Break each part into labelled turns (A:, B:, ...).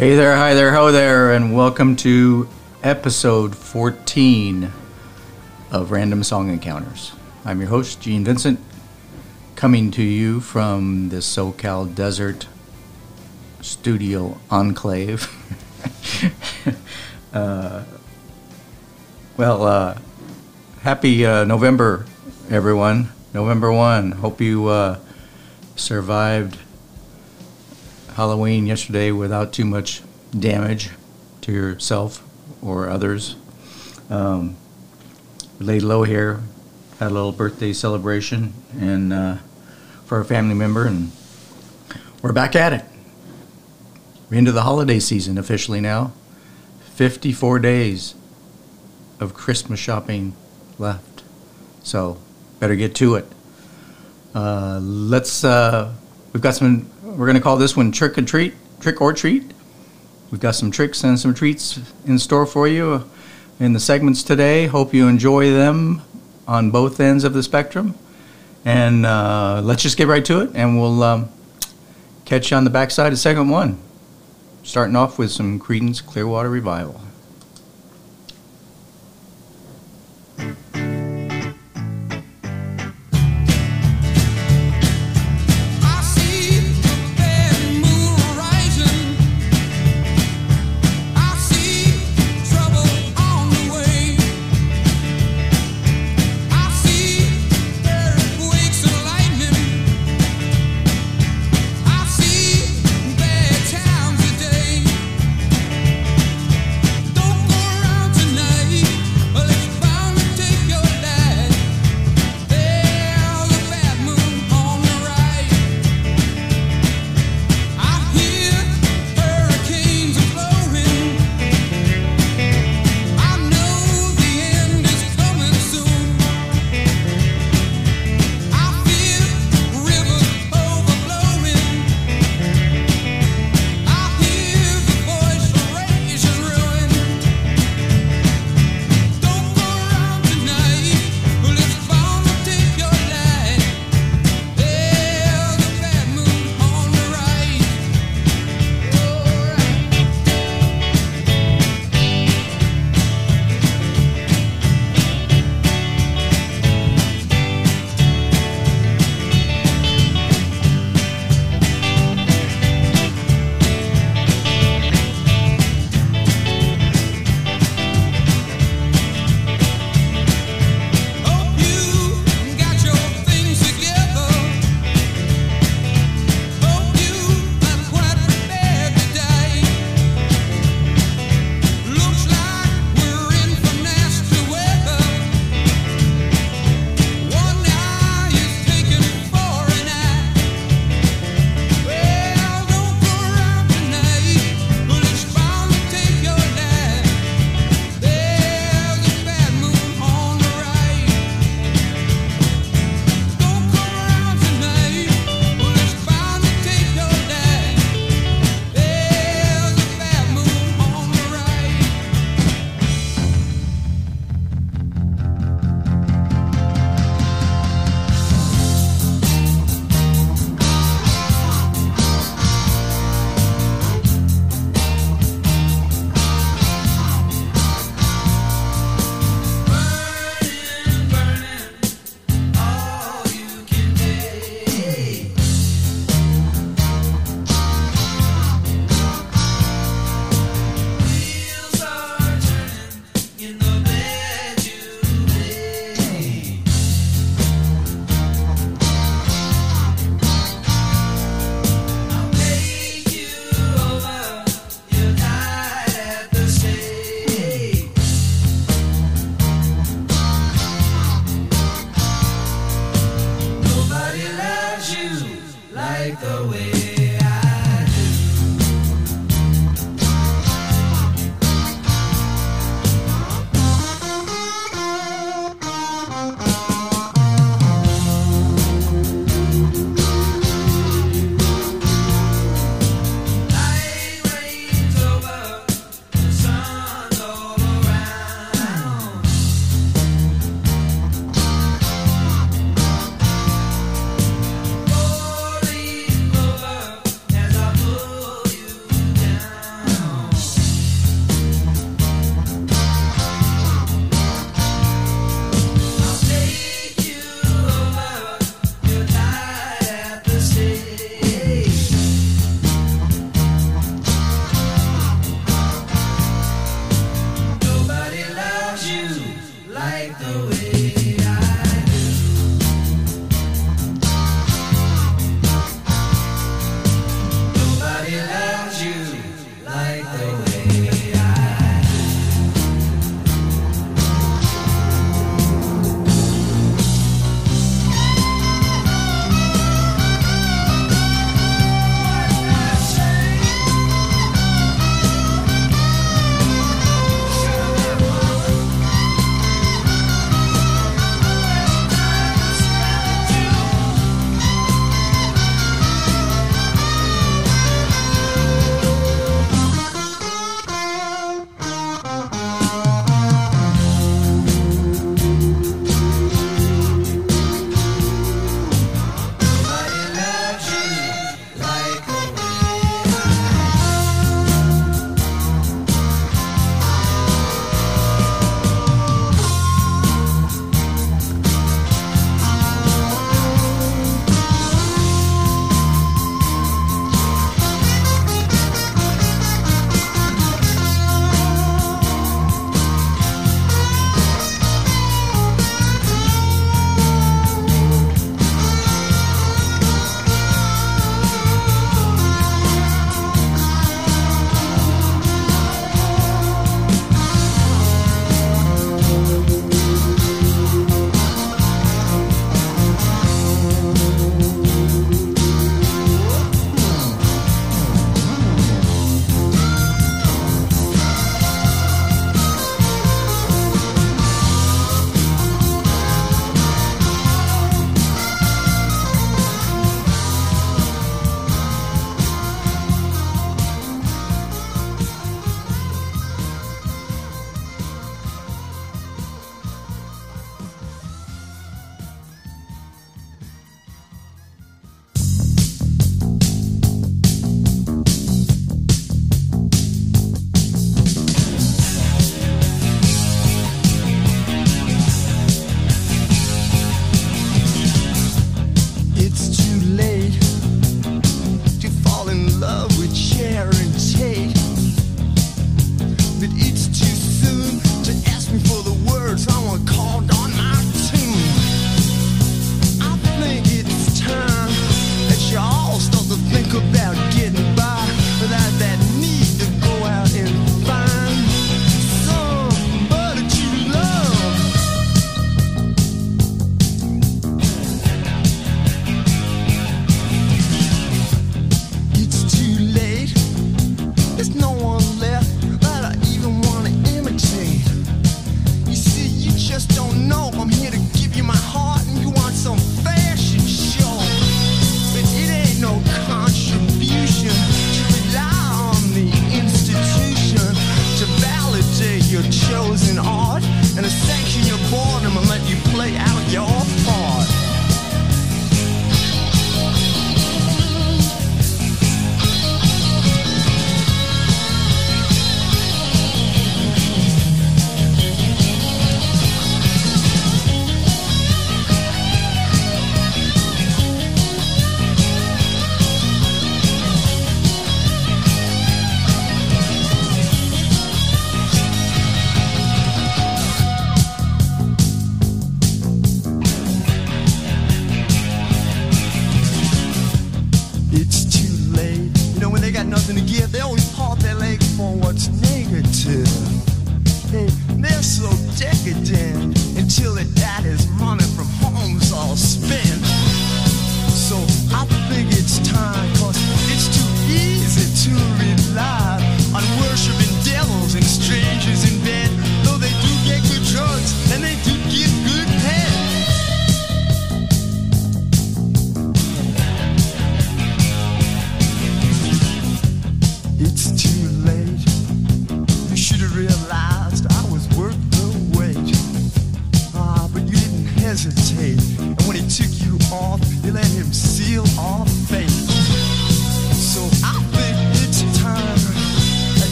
A: Hey there, hi there, ho there, and welcome to episode 14 of Random Song Encounters. I'm your host, Gene Vincent, coming to you from the SoCal Desert Studio Enclave. uh, well, uh, happy uh, November, everyone. November 1. Hope you uh, survived Halloween yesterday without too much damage to yourself or others. Um, laid low here, had a little birthday celebration, and uh, for a family member, and we're back at it. We're into the holiday season officially now. 54 days of Christmas shopping left, so better get to it. Uh, let's. Uh, we've got some we're going to call this one trick or treat, trick or treat. We've got some tricks and some treats in store for you in the segments today. Hope you enjoy them on both ends of the spectrum. And uh, let's just get right to it, and we'll um, catch you on the backside of segment one. Starting off with some Creedence Clearwater Revival.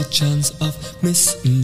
B: A chance of misinterpretation.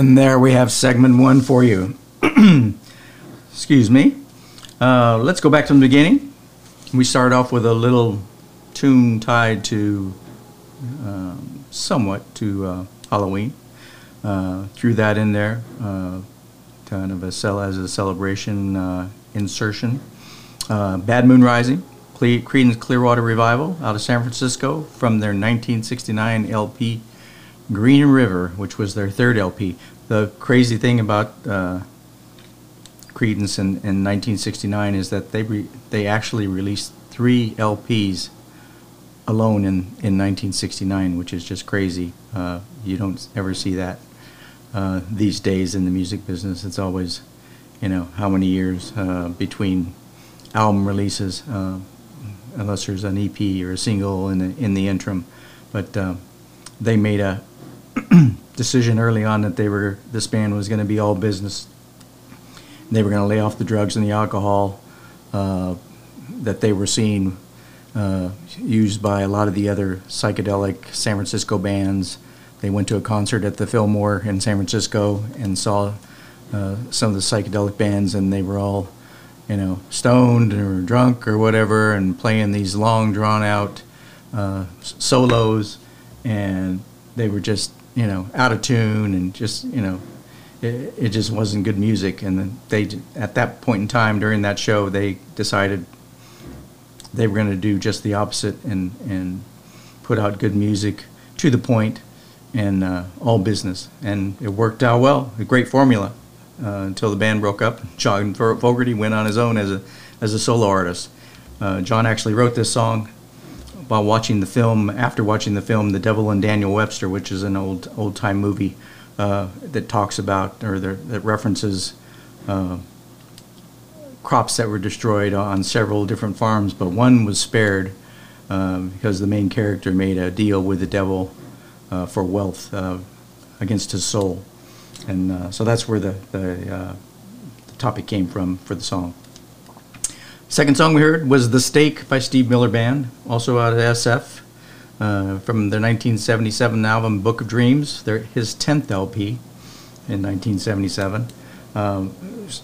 C: And
D: there we have segment one for you. Excuse me. Uh, let's go back to the beginning. We start off with a little tune tied to um, somewhat to uh, Halloween. Uh, threw that in there, uh, kind of a cel- as a celebration uh, insertion. Uh, Bad Moon Rising, Creedence Clearwater Revival out of San Francisco from their 1969 LP Green River, which was their third LP. The crazy thing about uh, Creedence in, in 1969 is that they re- they actually released three LPs alone in, in 1969, which is just crazy. Uh, you don't ever see that uh, these days in the music business. It's always, you know, how many years uh, between album releases, uh, unless there's an EP or a single in the in the interim. But uh, they made a decision early on that they were this band was going to be all business. They were going to lay off the drugs and the alcohol uh, that they were seeing uh, used by a lot of the other psychedelic San Francisco bands. They went to a concert at the Fillmore in San Francisco and saw uh, some of the psychedelic bands, and they were all, you know, stoned or drunk or whatever, and playing these long, drawn-out uh, solos, and they were just, you know, out of tune and just, you know, it, it just wasn't good music. And then they, at that point in time during that show, they decided they were going to do just the opposite and, and put out good music to the point and uh, all business. And it worked out well, a great formula uh, until the band broke up. John Fogerty went on his own as a, as a solo artist. Uh, John actually wrote this song while watching the film, after watching the film The Devil and Daniel Webster, which is an old old time movie uh, that talks about or that that references uh, crops that were destroyed on several different farms, but one was spared um, because the main character made a deal with the devil uh, for wealth uh, against his soul, and uh, so that's where the the, uh, the topic came from for the song. Second song we heard was "The Stake" by Steve Miller Band, also out of SF, uh, from their 1977 album "Book of Dreams," their his 10th LP in 1977. Um,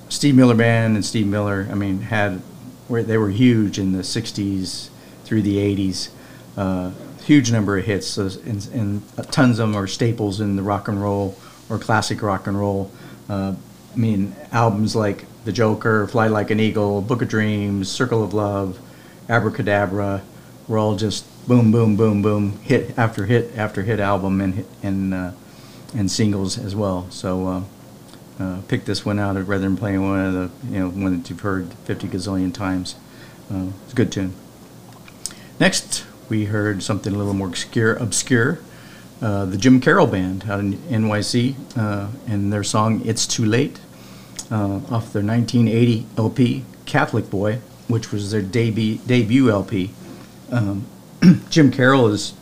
D: Steve Miller Band and Steve Miller, I mean, had where they were huge in the 60s through the 80s. Uh, huge number of hits, so, and, and tons of them are staples in the rock and roll or classic rock and roll. Uh, I mean, albums like The Joker, Fly Like an Eagle, Book of Dreams, Circle of Love, Abracadabra were all just boom, boom, boom, boom, hit after hit after hit album and and uh, and singles as well. So uh, uh, pick this one out rather than playing one of the you know one that you've heard 50 gazillion times. Uh, it's a good tune. Next, we heard something a little more obscure. obscure. Uh, the Jim Carroll Band out in NYC uh, and their song "It's Too Late" uh, off their 1980 LP "Catholic Boy," which was their debut debut LP. Um, Jim Carroll is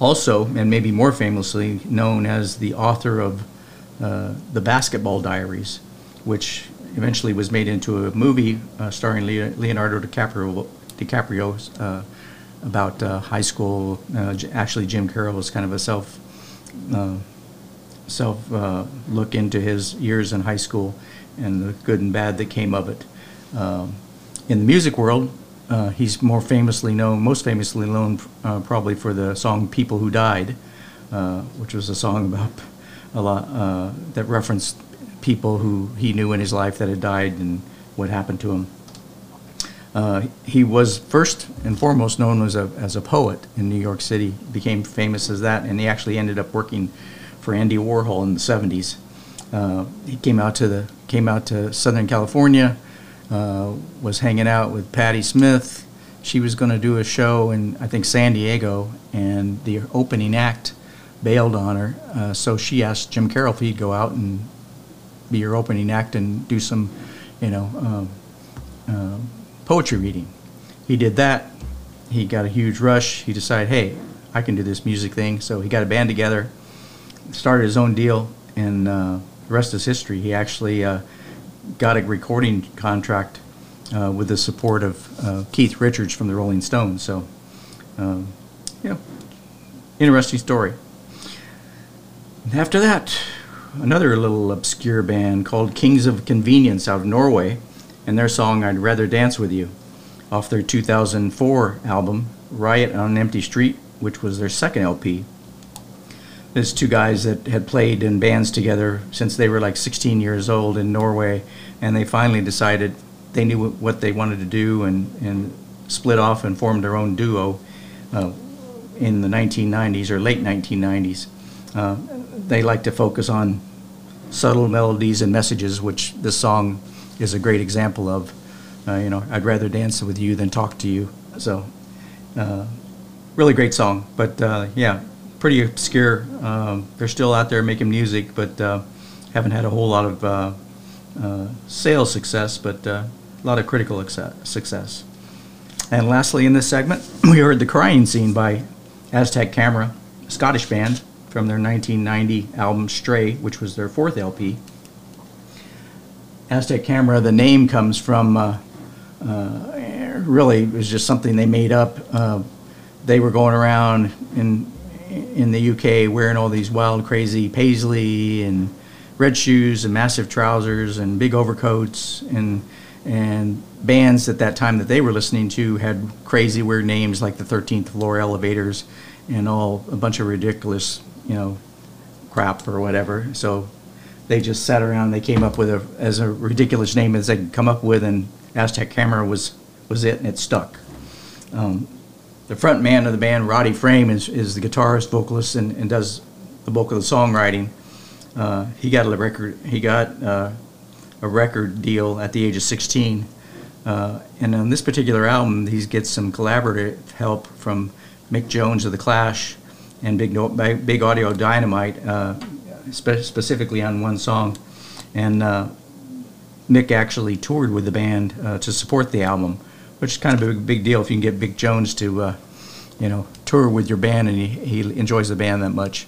D: also, and maybe more famously, known as the author of uh, the Basketball Diaries, which eventually was made into a movie uh, starring Leo- Leonardo DiCaprio, DiCaprio uh, about uh, high school. Uh, actually, Jim Carroll was kind of a self self uh, look into his years in high school and the good and bad that came of it. Um, in the music world, uh, he's more famously known, most famously known uh, probably for the song "People Who Died," uh, which was a song about a lot uh, that referenced people who he knew in his life that had died and what happened to him. Uh, he was first and foremost known as a, as a poet in New York City, became famous as that, and he actually ended up working for Andy Warhol in the 70s. Uh, he came out to the came out to Southern California, uh, was hanging out with Patti Smith. She was going to do a show in I think San Diego, and the opening act bailed on her. Uh, so she asked Jim Carroll if he'd go out and be your opening act and do some, you know, um, um, poetry reading. He did that. He got a huge rush. He decided, hey, I can do this music thing. So he got a band together, started his own deal, and uh, the rest is history. He actually uh, got a recording contract uh, with the support of Keith Richards from the Rolling Stones. So, um, know, interesting story. And after that, another little obscure band called Kings of Convenience out of Norway and their song I'd Rather Dance With You off their 2004 album Riot on an Empty Street, which was their second LP. There's two guys that had played in bands together since they were like 16 years old in Norway, and they finally decided they knew what they wanted to do and, and split off and formed their own duo uh, in the 1990s or late 1990s. Uh, they like to focus on subtle melodies and messages, which this song is a great example of. Uh, you know, I'd rather dance with you than talk to you. So, uh, really great song. But uh, yeah, pretty obscure. Um, they're still out there making music, but uh, haven't had a whole lot of uh, uh, sales success, but uh, a lot of critical success. And lastly, in this segment, we heard The Crying Scene by Aztec Camera, a Scottish band from their 1990 album Stray, which was their fourth LP. Aztec Camera, the name comes from, uh, uh, really, it was just something they made up. They were going around in, in the UK wearing all these wild, crazy paisley and red shoes and massive trousers and big overcoats and and bands at that time that they were listening to had crazy weird names like the 13th floor elevators and all a bunch of ridiculous you know crap or whatever. So they just sat around they came up with a as a ridiculous name as they could come up with and aztec camera was was it and it stuck. Um, the front man of the band roddy frame is, is the guitarist vocalist and, and does the bulk of the songwriting uh, he got a record he got uh, a record deal at the age of 16. Uh, and on this particular album, he gets some collaborative help from Mick Jones of The Clash and Big, No- Big Audio Dynamite, uh, spe- specifically on one song. And uh, Mick actually toured with the band uh, to support the album, which is kind of a big, big deal if you can get Big Jones to, uh, you know, tour with your band and he, he enjoys the band that much.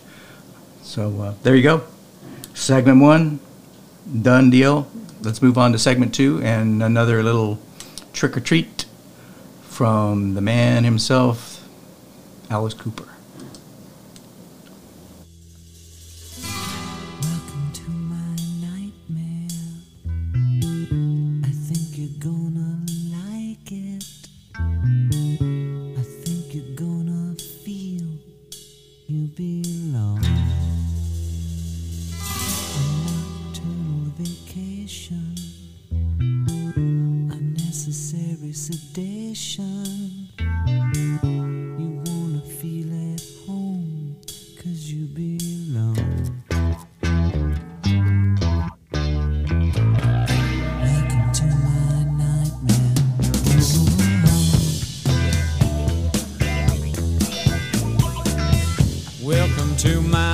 D: So uh, there you go. Segment one, done deal. Let's move on to segment two and another little trick or treat from the man himself, Alice Cooper.
B: You belong. Welcome to my nightmare.
E: Welcome to my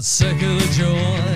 F: got the
G: joy.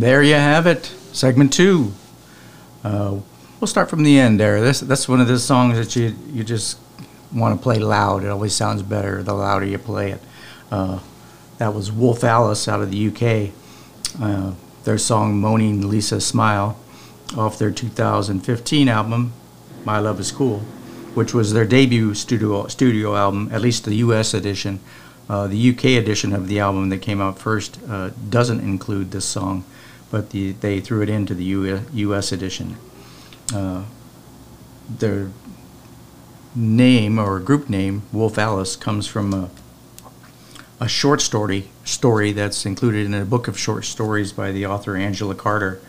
G: There
D: you have it, segment two. Uh, we'll start from the end there. This that's one of those songs that you you just want to play loud. It always sounds better the louder you play it. Uh, that was Wolf Alice out of the UK. Uh, their song "Moaning Lisa Smile" off their 2015 album "My Love Is Cool," which was their debut studio studio album, at least the U.S. edition. Uh, the UK edition of the album that came out first uh, doesn't include this song, but the, they threw it into the US edition. Uh, their name or group name, Wolf Alice, comes from a, a short story story that's included in a book of short stories by the author Angela Carter.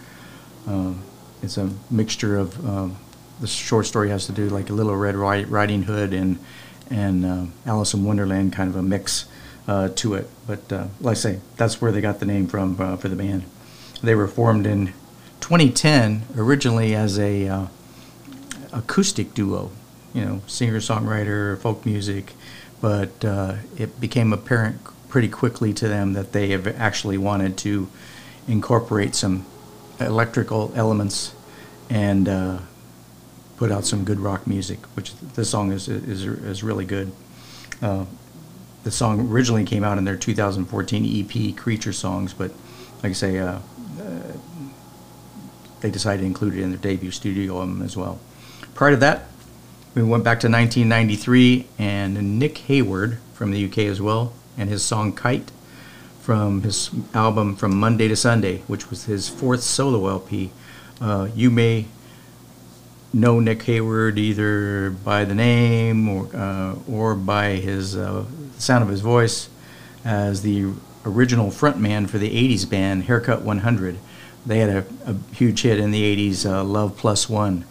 D: Um, it's a mixture of um, the short story has to do like a Little Red Riding Hood and and uh, Alice in Wonderland kind of a mix uh, to it. But uh, like I say, that's where they got the name from uh, for the band. They were formed in 2010 originally as a uh, acoustic duo, you know, singer songwriter, folk music, but uh, it became apparent pretty quickly to them that they have actually wanted to incorporate some electrical elements and uh, put out some good rock music, which this song is is, is really good. Uh, the song originally came out in their 2014 EP Creature Songs, but like I say, uh, they decided to include it in their debut studio album as well. Prior to that, we went back to 1993 and Nick Hayward from the UK as well, and his song Kite from his album From Monday to Sunday, which was his fourth solo LP. Uh, you may know Nick Hayward either by the name or, uh, or by his uh, sound of his voice as the original frontman for the 80s band Haircut 100. They had a, a huge hit in the 80s, uh, Love Plus One.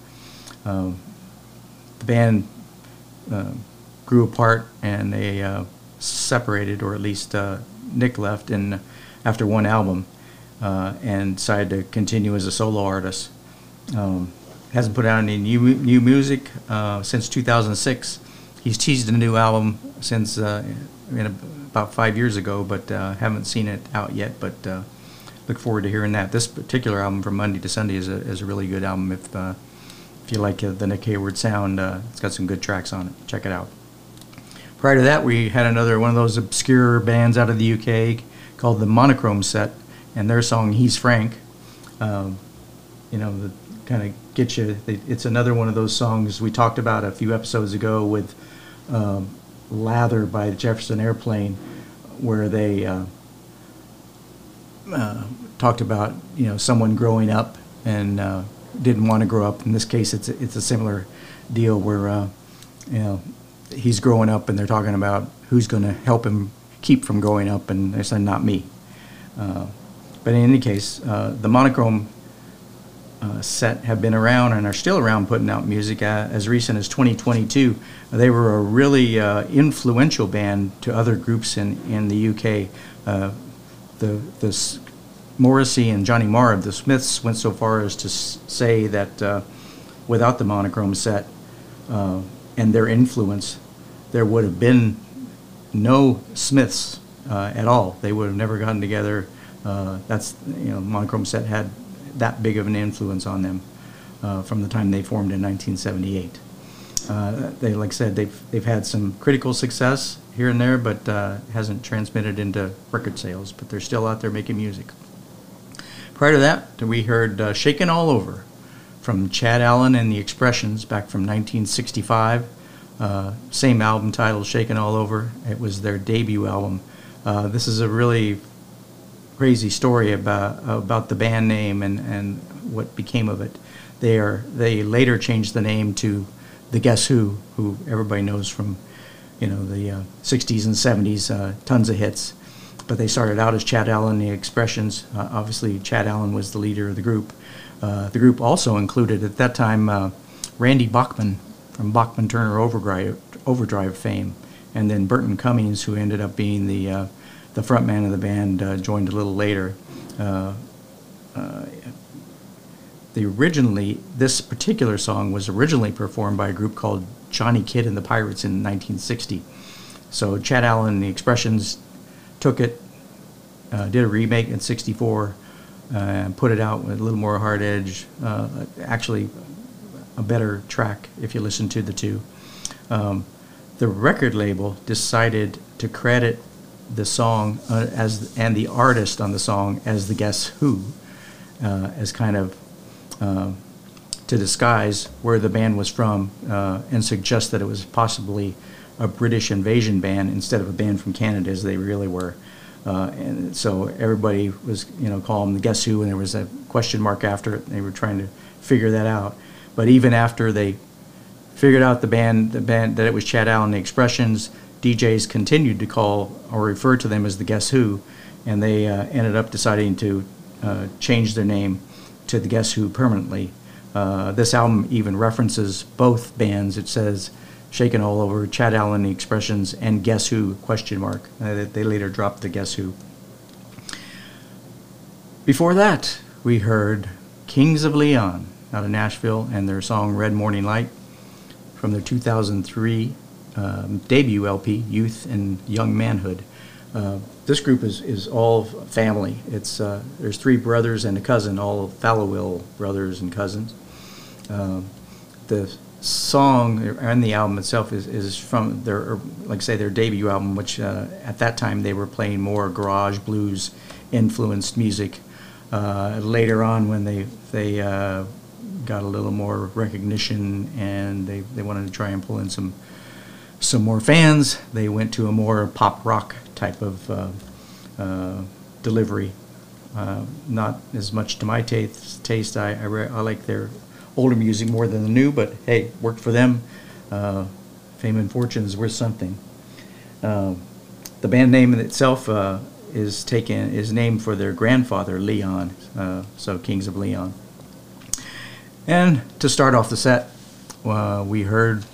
D: Um, the band uh, grew apart and they uh, separated, or at least uh, Nick left in, after one album uh, and decided to continue as a solo artist. Um, hasn't put out any new new music uh, since 2006. He's teased a new album since uh, in a, about five years ago, but uh, haven't seen it out yet. But uh, look forward to hearing that. This particular album from Monday to Sunday is a, is a really good album. If uh, if you like uh, the Nick Hayward sound, uh, it's got some good tracks on it. Check it out. Prior to that, we had another one of those obscure bands out of the UK called the Monochrome Set, and their song "He's Frank." Um, you know, the kind of get you. It's another one of those songs we talked about a few episodes ago with um, "Lather" by the Jefferson Airplane, where they uh, uh, talked about you know someone growing up and uh, didn't want to grow up. In this case, it's it's a similar deal where uh, you know he's growing up and they're talking about who's going to help him keep from growing up, and they said not me. Uh, but in any case, uh, the monochrome uh, set have been around and are still around putting out music uh, as recent as 2022. They were a really influential band to other groups in, in the UK. The the Morrissey and Johnny Marr of the Smiths went so far as to say that uh, without the monochrome set uh, and their influence, there would have been no Smiths uh, at all. They would have never gotten together. Uh, that's you know, monochrome set had that big of an influence on them uh, from the time they formed in 1978. Uh, they, like I said, they've they've had some critical success here and there, but hasn't transmitted into record sales. But they're still out there making music. Prior to that, we heard uh, "Shakin' All Over" from Chad Allan and the Expressions back from 1965. Uh, same album title, "Shakin' All Over." It was their debut album. Uh, this is a really crazy story about about the band name and, and what became of it. They are they later changed the name to the Guess Who, who everybody knows from you know the uh, 60s and 70s, uh, tons of hits. But they started out as Chad Allan, and the Expressions. Uh, obviously, Chad Allan was the leader of the group. Uh, the group also included at that time uh, Randy Bachman from Bachman Turner Overdrive, Overdrive fame, and then Burton Cummings, who ended up being the uh, the front man of the band, uh, joined a little later. Uh, uh, the originally this particular song was originally performed by a group called Johnny Kidd and the Pirates in 1960. So Chad Allan and the Expressions took it, uh, did a remake in '64, uh, and put it out with a little more hard edge. Uh, actually, a better track if you listen to the two. Um, the record label decided to credit the song uh, as and the artist on the song as the Guess Who, uh, as kind of uh, to disguise where the band was from uh, and suggest that it was possibly a British invasion band instead of a band from Canada, as they really were. Uh, and so everybody was, you know, calling the Guess Who, and there was a question mark after it. They were trying to figure that out. But even after they figured out the band, the band that it was Chad Allan, the Expressions, DJs continued to call or refer to them as the Guess Who, and they uh, ended up deciding to uh, change their name to the Guess Who permanently. Uh, this album even references both bands. It says "Shakin' All Over," Chad Allan, the Expressions, and Guess Who? Question mark. Uh, they- later dropped the Guess Who. Before that, we heard Kings of Leon out of Nashville and their song Red Morning Light from their 2003 um, debut LP, Youth and Young Manhood. Uh, this group is, is all family. It's uh, there's three brothers and a cousin, all Followill brothers and cousins. Um, the song and the album itself is, is from their, like say, their debut album, which uh, at that time they were playing more garage blues influenced music. Uh, later on, when they they uh, got a little more recognition and they, they wanted to try and pull in some some more fans, they went to a more pop rock type of uh, uh, delivery. Uh, not as much to my taste. Taste. I I, re- I like their older music more than the new, but hey, worked for them. Uh, fame and fortune is worth something. Uh, the band name in itself uh, is taken is named for their grandfather Leon, uh, so Kings of Leon. And to start off the set, uh, we heard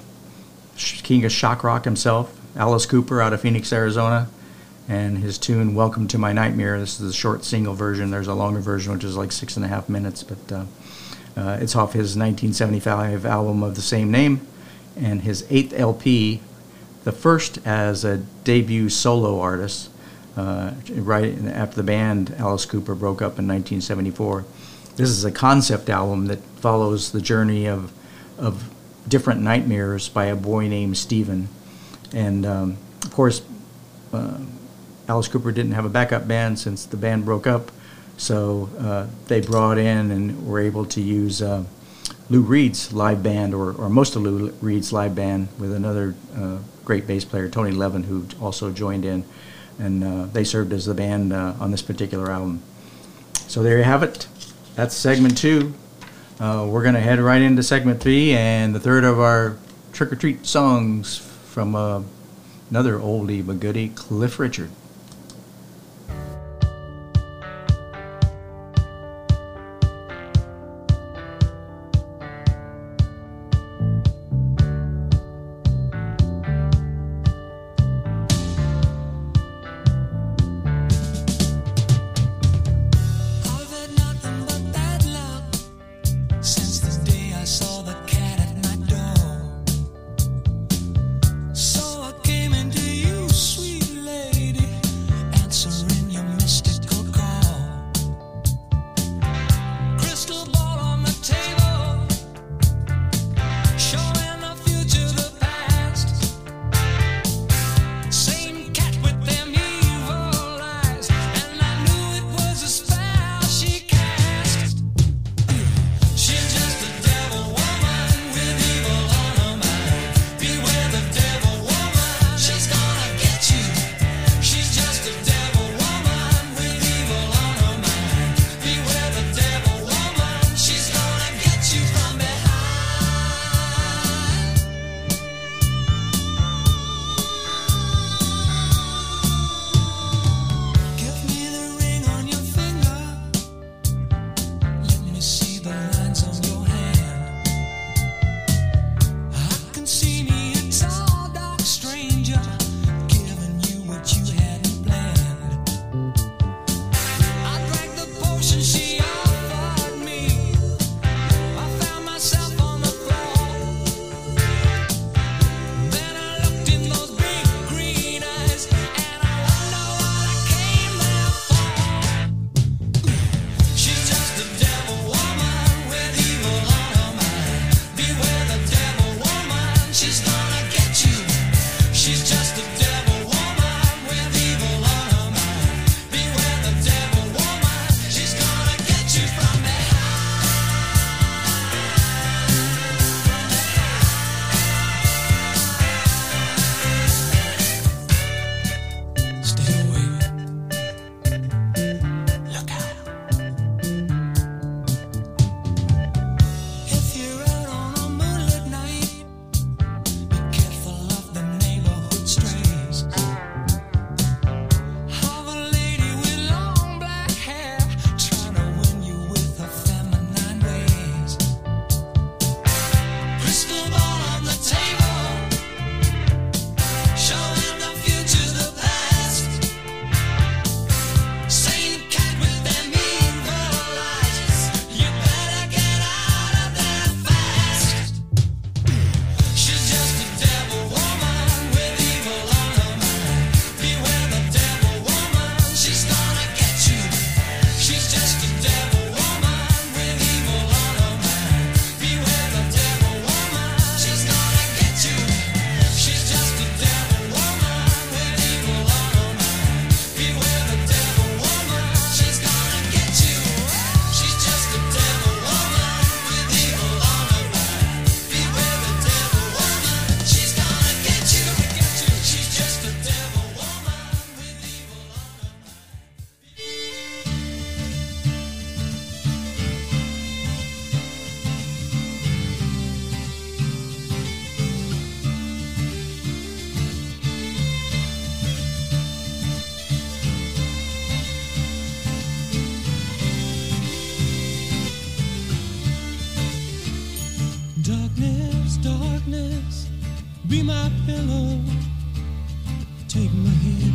D: King of Shock Rock himself, Alice Cooper out of Phoenix, Arizona, and his tune "Welcome to My Nightmare." This is a short single version. There's a longer version, which is like six and a half minutes, but uh, it's off his 1975 album of the same name, and his eighth LP, the first as a debut solo artist. Uh, right after the band Alice Cooper broke up in 1974. This is a concept album that follows the journey of of different nightmares by a boy named Steven, and um, of course, uh, Alice Cooper didn't have a backup band since the band broke up, so uh, they brought in and were able to use uh, Lou Reed's live band, or, or most of Lou Reed's live band, with another uh, great bass player, Tony Levin, who also joined in, and uh, they served as the band uh, on this particular album. So there you have it. That's segment two. Uh, we're going to head right into segment three and the third of our trick or treat songs from another oldie but goodie, Cliff Richard.
H: Be my pillow, take my hand,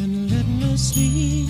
H: and let me sleep.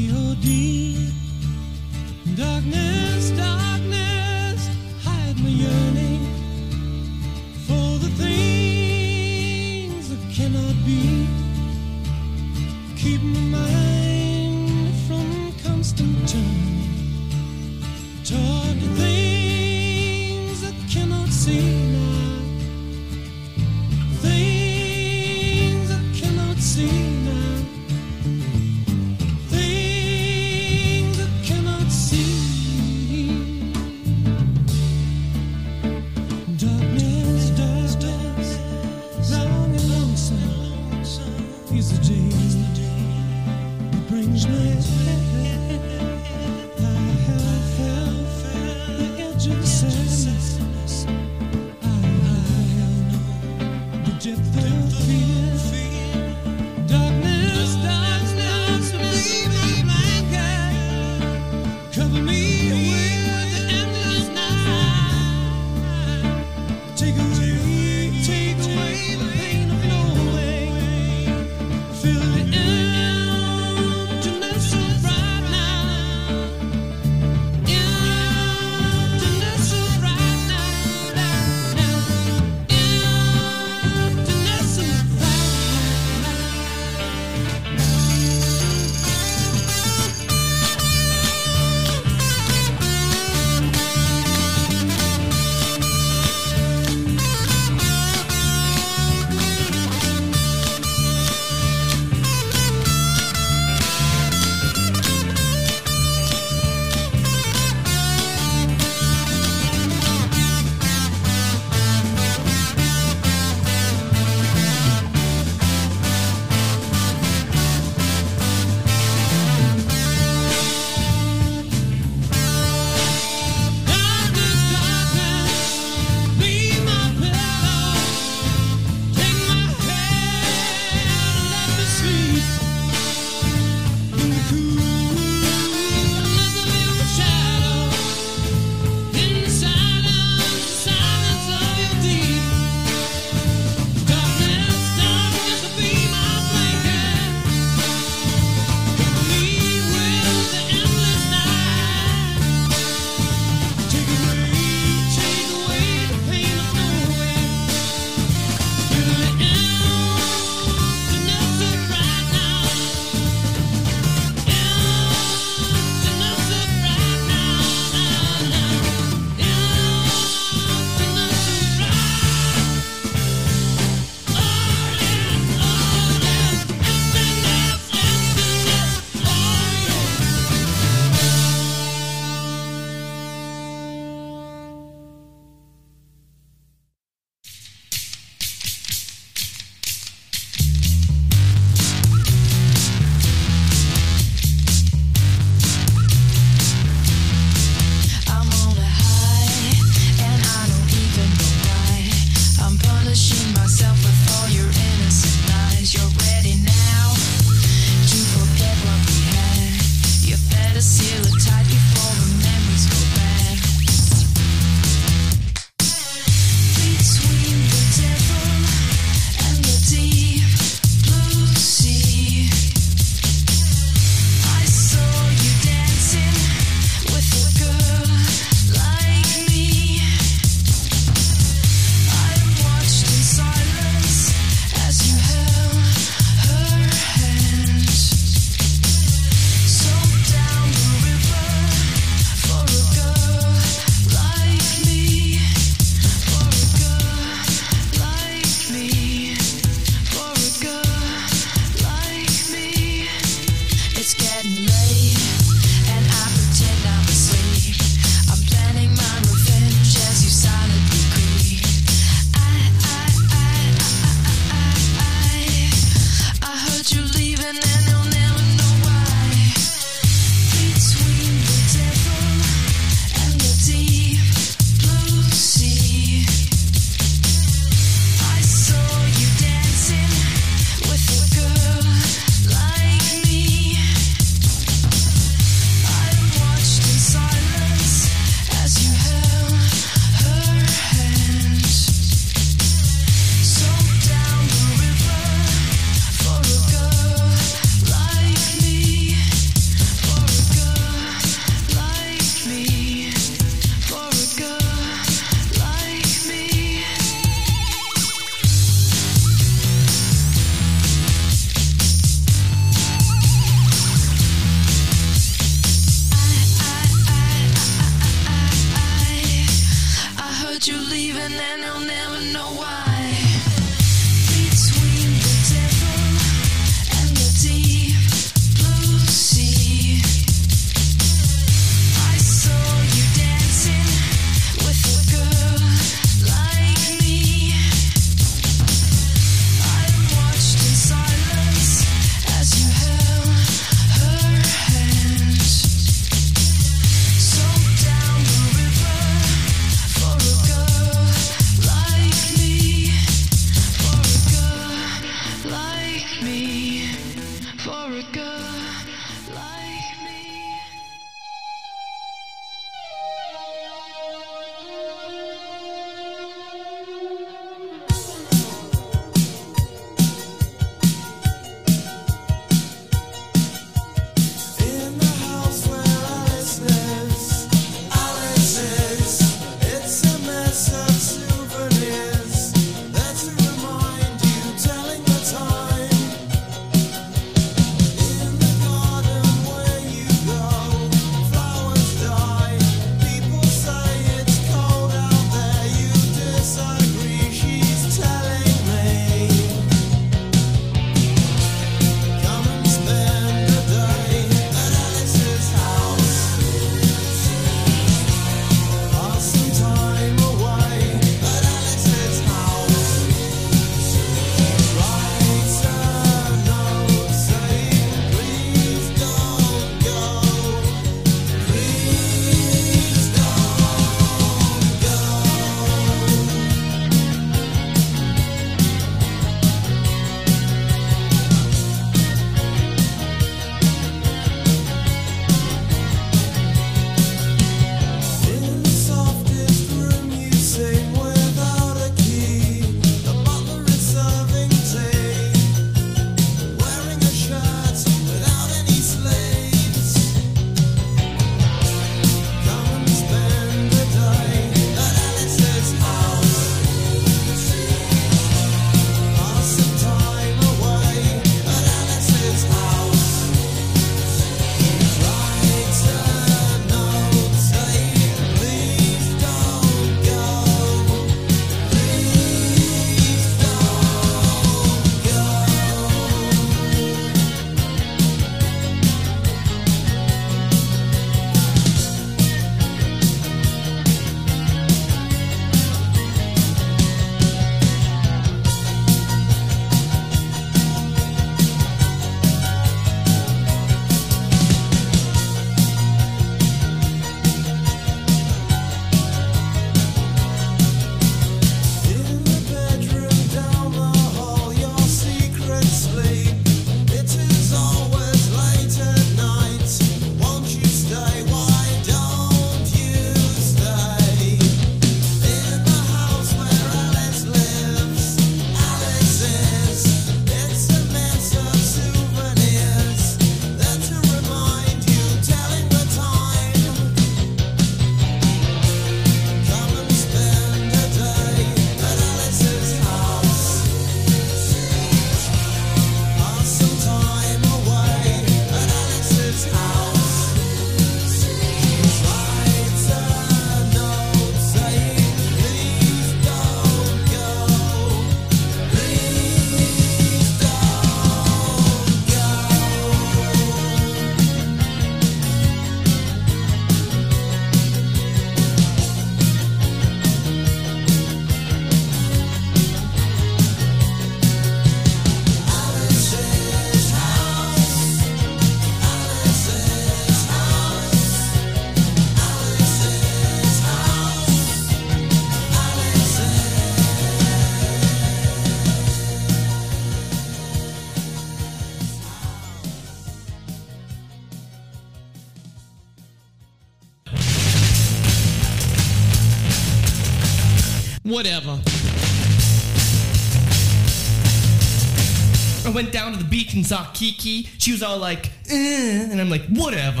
A: Kiki. She was all like, eh, and I'm like, whatever.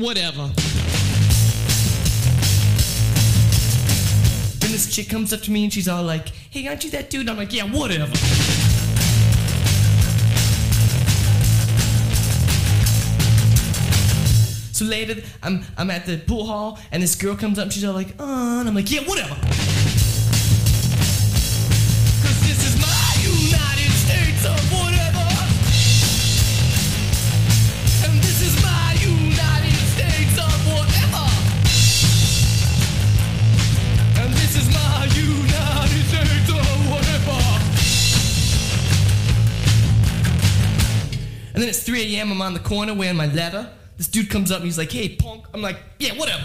A: Whatever. Then this chick comes up to me and she's all like, hey, aren't you that dude? I'm like, yeah, whatever. So later, I'm I'm at the pool hall, and this girl comes up, and she's all like, "Uh," and I'm like, "Yeah, whatever." 3 a.m. I'm on the corner wearing my leather. This dude comes up and he's like, hey, punk. I'm like, yeah, whatever.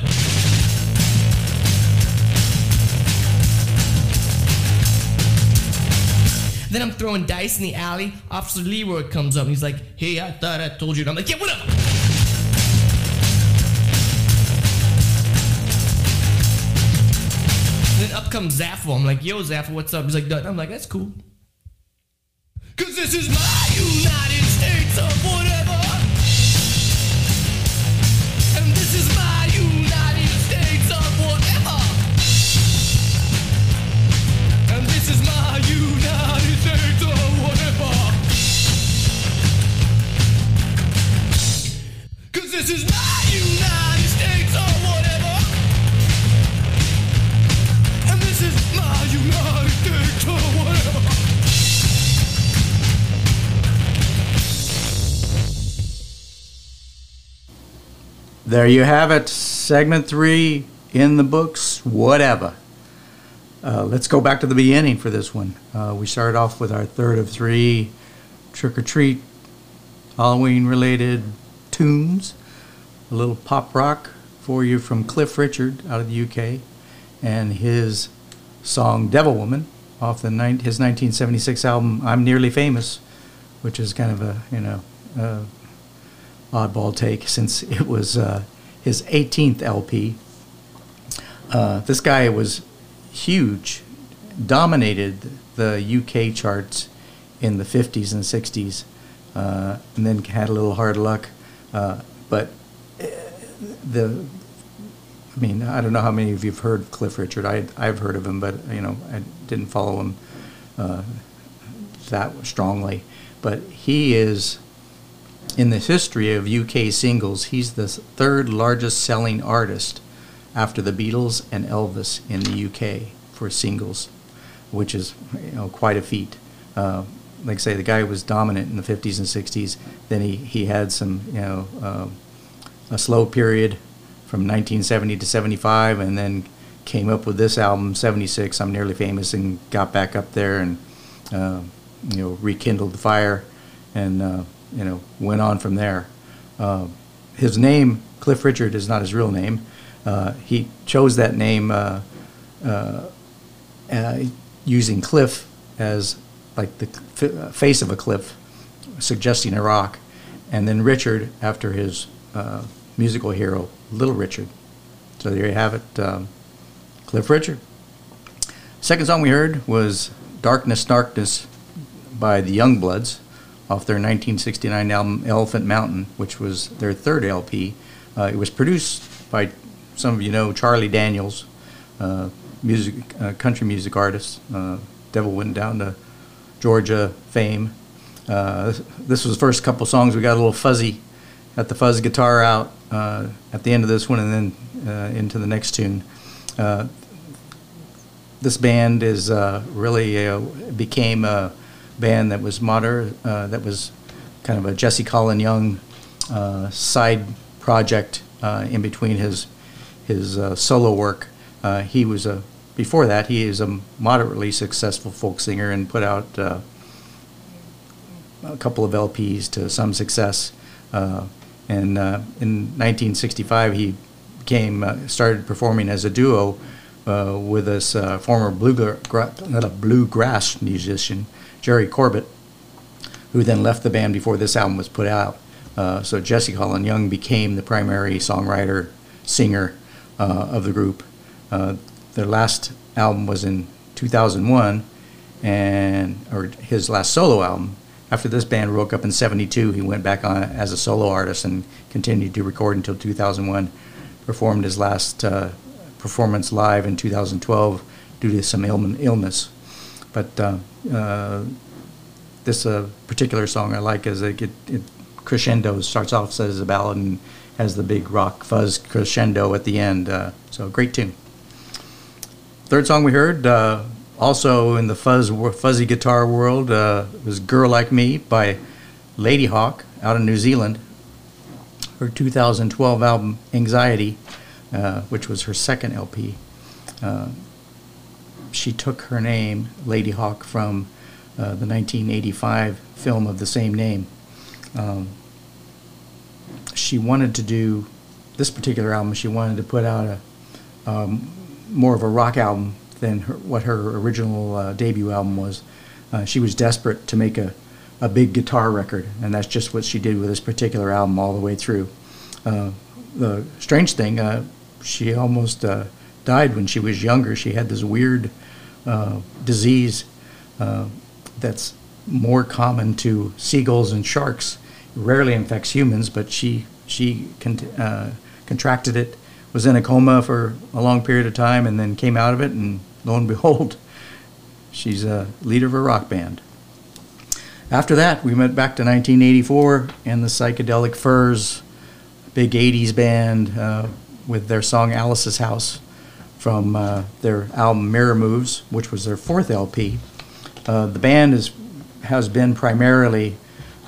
A: Then I'm throwing dice in the alley. Officer Leroy comes up and he's like, hey, I thought I told you. And I'm like, yeah, whatever. Then up comes Zaffo. I'm like, yo, Zaffo, what's up? He's like, "Dud." I'm like, that's cool. Cause this is my United States of whatever.
D: There you have it. Segment three in the books, whatever. Uh, let's go back to the beginning for this one. Uh, we started off with our third of three trick or treat Halloween related tunes. A little pop rock for you from Cliff Richard out of the UK and his song Devil Woman off the nine, his 1976 album I'm Nearly Famous, which is kind of a, you know, uh, oddball take since it was uh, his 18th LP. Uh, this guy was huge, dominated the UK charts in the 50s and 60s, uh, and then had a little hard luck. Uh, but uh, the, I mean, I don't know how many of you've heard Cliff Richard. I, I've heard of him, but you know, I didn't follow him uh, that strongly. But he is in the history of UK singles, he's the third largest selling artist after the Beatles and Elvis in the UK for singles, which is you know quite a feat. Uh, like I say, the guy was dominant in the 50s and 60s. Then he, he had some you know uh, a slow period from 1970 to 75, and then came up with this album 76. I'm nearly famous and got back up there and uh, you know rekindled the fire and uh, you know went on from there. Uh, his name Cliff Richard is not his real name. Uh, he chose that name uh, uh, uh, using cliff as like the face of a cliff, suggesting a rock, and then Richard after his musical hero Little Richard. So there you have it, um, Cliff Richard. Second song we heard was Darkness, Darkness by the Youngbloods off their 1969 album Elephant Mountain, which was their third LP. Uh, it was produced by some of you know Charlie Daniels, uh, music uh, country music artist. Uh, Devil went down to Georgia fame. Uh, this was the first couple songs. We got a little fuzzy, got the fuzz guitar out at the end of this one, and then into the next tune. This band is uh, really uh, became a band that was modern, uh, that was kind of a Jesse Colin Young uh, side project uh, in between his his uh, solo work. Uh, he was a before that he is a moderately successful folk singer and put out a couple of LPs to some success. And in 1965 he came uh, started performing as a duo uh, with this uh, former a bluegrass musician Jerry Corbett, who then left the band before this album was put out. Uh, so Jesse Colin Young became the primary songwriter, singer uh, of the group. Uh, their last album was in 2001, and or his last solo album. After this band broke up in '72, he went back on as a solo artist and continued to record until 2001. Performed his last uh, performance live in 2012 due to some illness. But uh, uh, this uh, particular song I like is it, it, it crescendo starts off as a ballad and has the big rock fuzz crescendo at the end. Uh, so great tune. Third song we heard, uh, also in the fuzz fuzzy guitar world, was "Girl Like Me" by Ladyhawke out of New Zealand. Her 2012 album "Anxiety," uh, which was her second LP. Uh, she took her name, Ladyhawke, from uh, the 1985 film of the same name. Um, she wanted to do this particular album. She wanted to put out a um, more of a rock album than her, what her original uh, debut album was. Uh, she was desperate to make a, a big guitar record, and that's just what she did with this particular album all the way through. Uh, the strange thing, uh, she almost uh, died when she was younger. She had this weird uh, disease uh, that's more common to seagulls and sharks. It rarely infects humans, but she she con- uh, contracted it, was in a coma for a long period of time, and then came out of it. And lo and behold, she's a leader of a rock band. After that, we went back to 1984 and the Psychedelic Furs, big 80s band uh, with their song Alice's House from uh, their album Mirror Moves, which was their fourth LP. Uh, the band is, has been primarily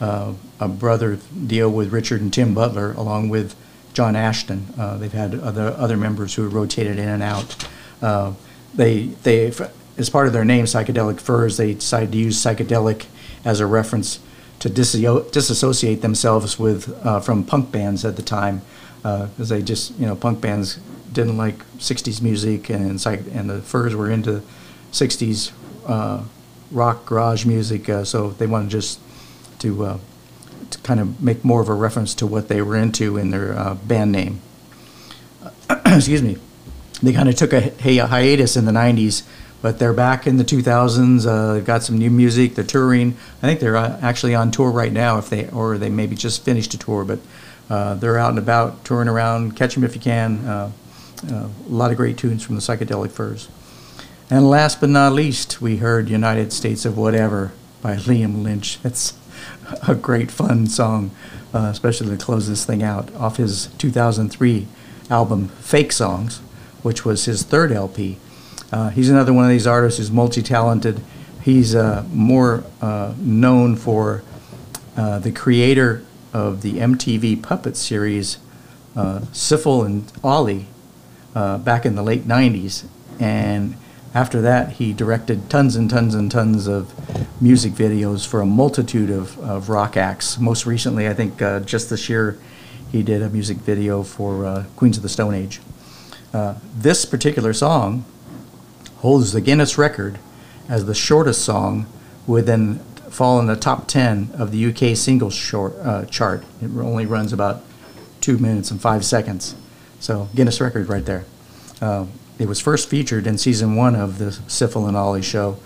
D: uh, a brother deal with Richard and Tim Butler, along with John Ashton. Uh, they've had other other members who have rotated in and out. Uh, they they as part of their name, Psychedelic Furs, they decided to use psychedelic as a reference to disassociate themselves with uh, from punk bands at the time, because they just you know punk bands didn't like '60s music and psych- and the Furs were into '60s uh, rock garage music, uh, so they wanted just to uh, to kind of make more of a reference to what they were into in their uh, band name. Excuse me. They kind of took a, hi- a hiatus in the 90s, but they're back in the 2000s. Uh, they've got some new music. They're touring. I think they're uh, actually on tour right now, if they or they maybe just finished a tour, but uh, they're out and about touring around. Catch them if you can. Uh, a lot of great tunes from the Psychedelic Furs. And last but not least, we heard United States of Whatever by Liam Lynch. It's a great fun song, uh, especially to close this thing out, off his 2003 album Fake Songs, which was his third LP. Uh, he's another one of these artists who's multi-talented. He's uh, more uh, known for uh, the creator of the MTV puppet series uh, Sifl and Olly uh, back in the late 90s. And after that, he directed tons and tons and tons of music videos for a multitude of, of rock acts. Most recently, I think uh, just this year, he did a music video for uh, Queens of the Stone Age. Uh, this particular song holds the Guinness record as the shortest song within fall in the top 10 of the UK singles short, uh, chart. It only runs about two minutes and five seconds. So Guinness record right there. Uh, it was first featured in season one of the Sifl and Olly show.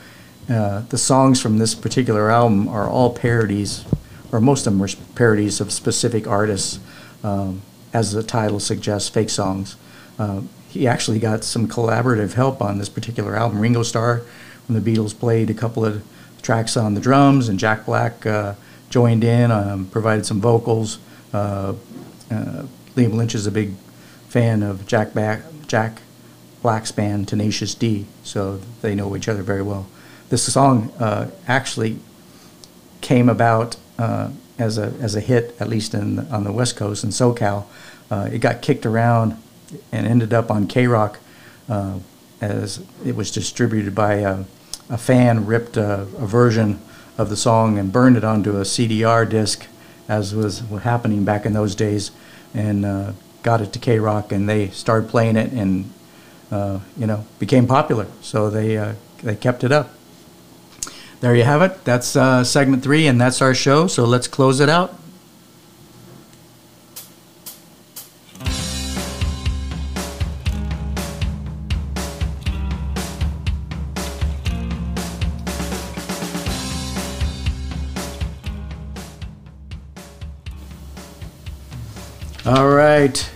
D: Uh, the songs from this particular album are all parodies, or most of them were parodies of specific artists, um, as the title suggests, fake songs. Uh, he actually got some collaborative help on this particular album. Ringo Starr from the Beatles played a couple of tracks on the drums, and Jack Black uh, joined in, um, provided some vocals. Liam Lynch is a big fan of Jack, Back, Jack Black's band Tenacious D, so they know each other very well. This song uh, actually came about uh, as a as a hit, at least in on the West Coast in SoCal. Uh, it got kicked around and ended up on KROQ uh, as it was distributed by a, a fan ripped a, a version of the song and burned it onto a CDR disc, as was happening back in those days, and uh, got it to KROQ, and they started playing it, and uh, you know became popular. So they uh, they kept it up. There you have it. That's uh, segment three, and that's our show. So let's close it out. All right.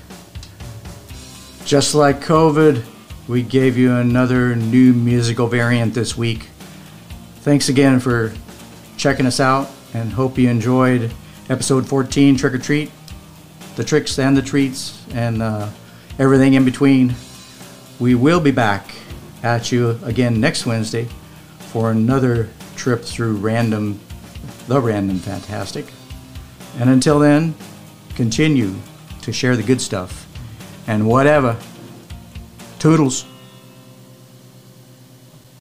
D: Just like COVID, we gave you another new musical variant this week. Thanks again for checking us out and hope you enjoyed episode 14 Trick or Treat, the tricks and the treats, and uh, everything in between. We will be back at you again next Wednesday for another trip through random, the random fantastic. And until then, continue to share the good stuff and whatever. Toodles.